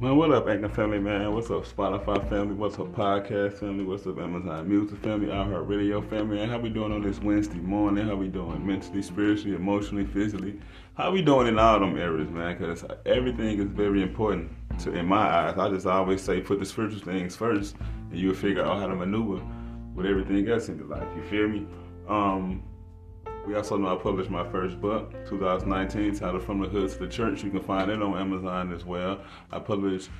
Man, what up, Anchor family, man? What's up, Spotify family? What's up, podcast family? What's up, Amazon Music family? I Heart Radio family? And how we doing on this Wednesday morning? How we doing mentally, spiritually, emotionally, physically? How we doing in all them areas, man? Because everything is very important to, in my eyes. I just always say put the spiritual things first, and you'll figure out how to maneuver with everything else in your life. You feel me? Um, we also know I published my first book, 2019, titled From the Hood to the Church. You can find it on Amazon as well. I published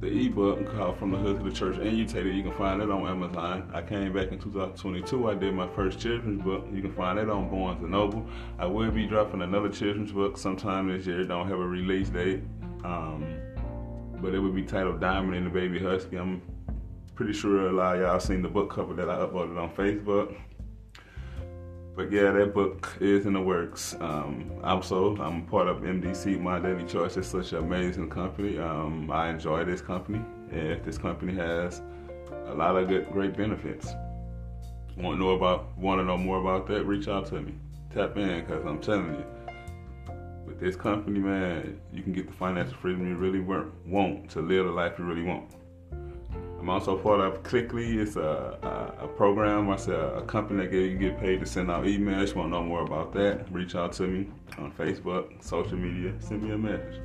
the ebook called From the Hood to the Church Annotated. You can find it on Amazon. I came back in 2022. I did my first children's book. You can find it on Barnes and Noble. I will be dropping another children's book sometime this year. Don't have a release date, um, but it will be titled Diamond and the Baby Husky. I'm pretty sure a lot of y'all seen the book cover that I uploaded on Facebook but yeah, that book is in the works. Um, also, I'm part of MDC, My Daily Choice. It's such an amazing company. Um, I enjoy this company, and this company has a lot of good, great benefits. Want to know about, want to know more about that? Reach out to me. Tap in, because I'm telling you, with this company, man, you can get the financial freedom you really want to live the life you really want. I'm also part of Clickly. It's a, a, a program. I a company that you get paid to send out emails. You want to know more about that? Reach out to me on Facebook, social media. Send me a message.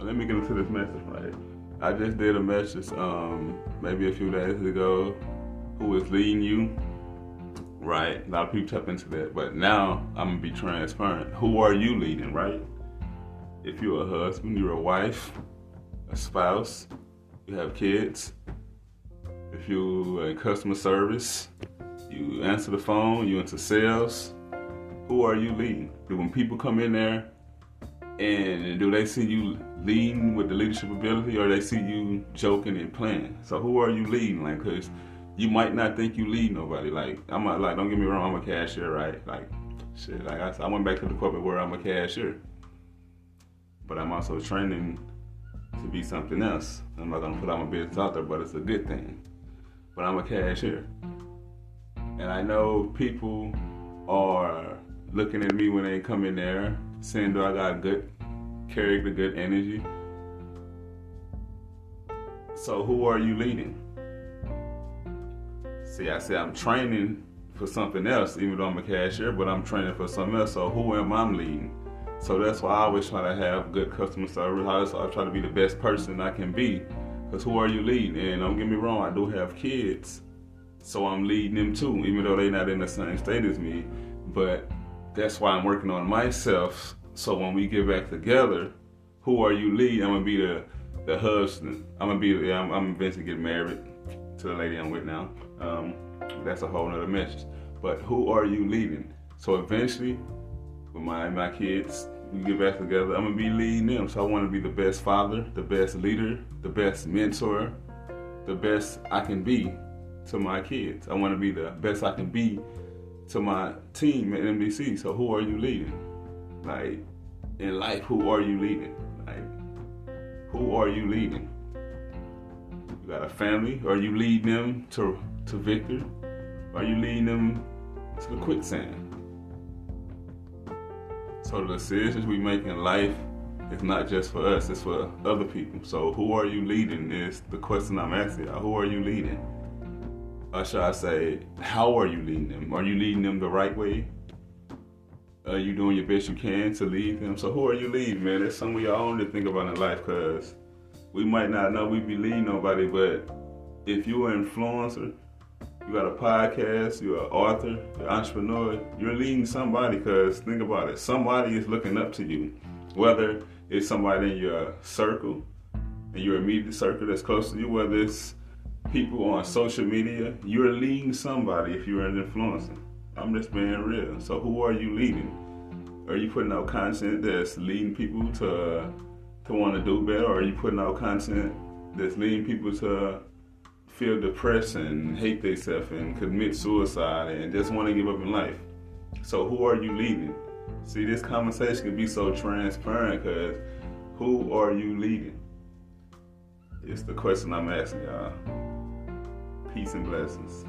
let me get into this message right. I just did a message um, maybe a few days ago. Who is leading you? Right. A lot of people tap into that, but now I'm gonna be transparent. Who are you leading? Right. If you're a husband, you're a wife, a spouse, you have kids, if you're in customer service, you answer the phone, you into sales, who are you leading? When people come in there and do they see you leading with the leadership ability or they see you joking and playing? So who are you leading? Like, cause you might not think you lead nobody. Like, I'm not, like, don't get me wrong, I'm a cashier, right? Like, shit, like I, I went back to the corporate where I'm a cashier. But I'm also training to be something else. I'm not gonna put out my business out there, but it's a good thing. But I'm a cashier. And I know people are looking at me when they come in there, saying, Do I got good character, good energy? So who are you leading? See, I say I'm training for something else, even though I'm a cashier, but I'm training for something else. So who am I leading? So that's why I always try to have good customer service. I, I try to be the best person I can be. Because who are you leading? And don't get me wrong, I do have kids. So I'm leading them too, even though they're not in the same state as me. But that's why I'm working on myself. So when we get back together, who are you leading? I'm gonna be the the husband. I'm gonna be. I'm, I'm eventually get married to the lady I'm with now. Um, that's a whole nother message. But who are you leading? So eventually, with my my kids, we get back together. I'm gonna be leading them. So I want to be the best father, the best leader, the best mentor, the best I can be to my kids. I want to be the best I can be to my team at MDC. So who are you leading? Like in life, who are you leading? Like who are you leading? You got a family? Are you leading them to to victory? Are you leading them to the quicksand? So the decisions we make in life is not just for us, it's for other people. So who are you leading is the question I'm asking. Who are you leading? Or should I say, how are you leading them? Are you leading them the right way? Are you doing your best you can to lead them? So who are you leading, man? That's something we all need to think about in life because we might not know we be leading nobody, but if you're an influencer, you got a podcast, you're an author, you're an entrepreneur, you're leading somebody because think about it, somebody is looking up to you. Whether it's somebody in your circle, in your immediate circle that's close to you, whether it's people on social media, you're leading somebody if you're an influencer. I'm just being real. So who are you leading? Are you putting out content that's leading people to to want to do better, or are you putting out content that's leading people to feel depressed and hate themselves and commit suicide and just want to give up in life. So who are you leading? See, this conversation can be so transparent because who are you leading? It's the question I'm asking y'all. Peace and blessings.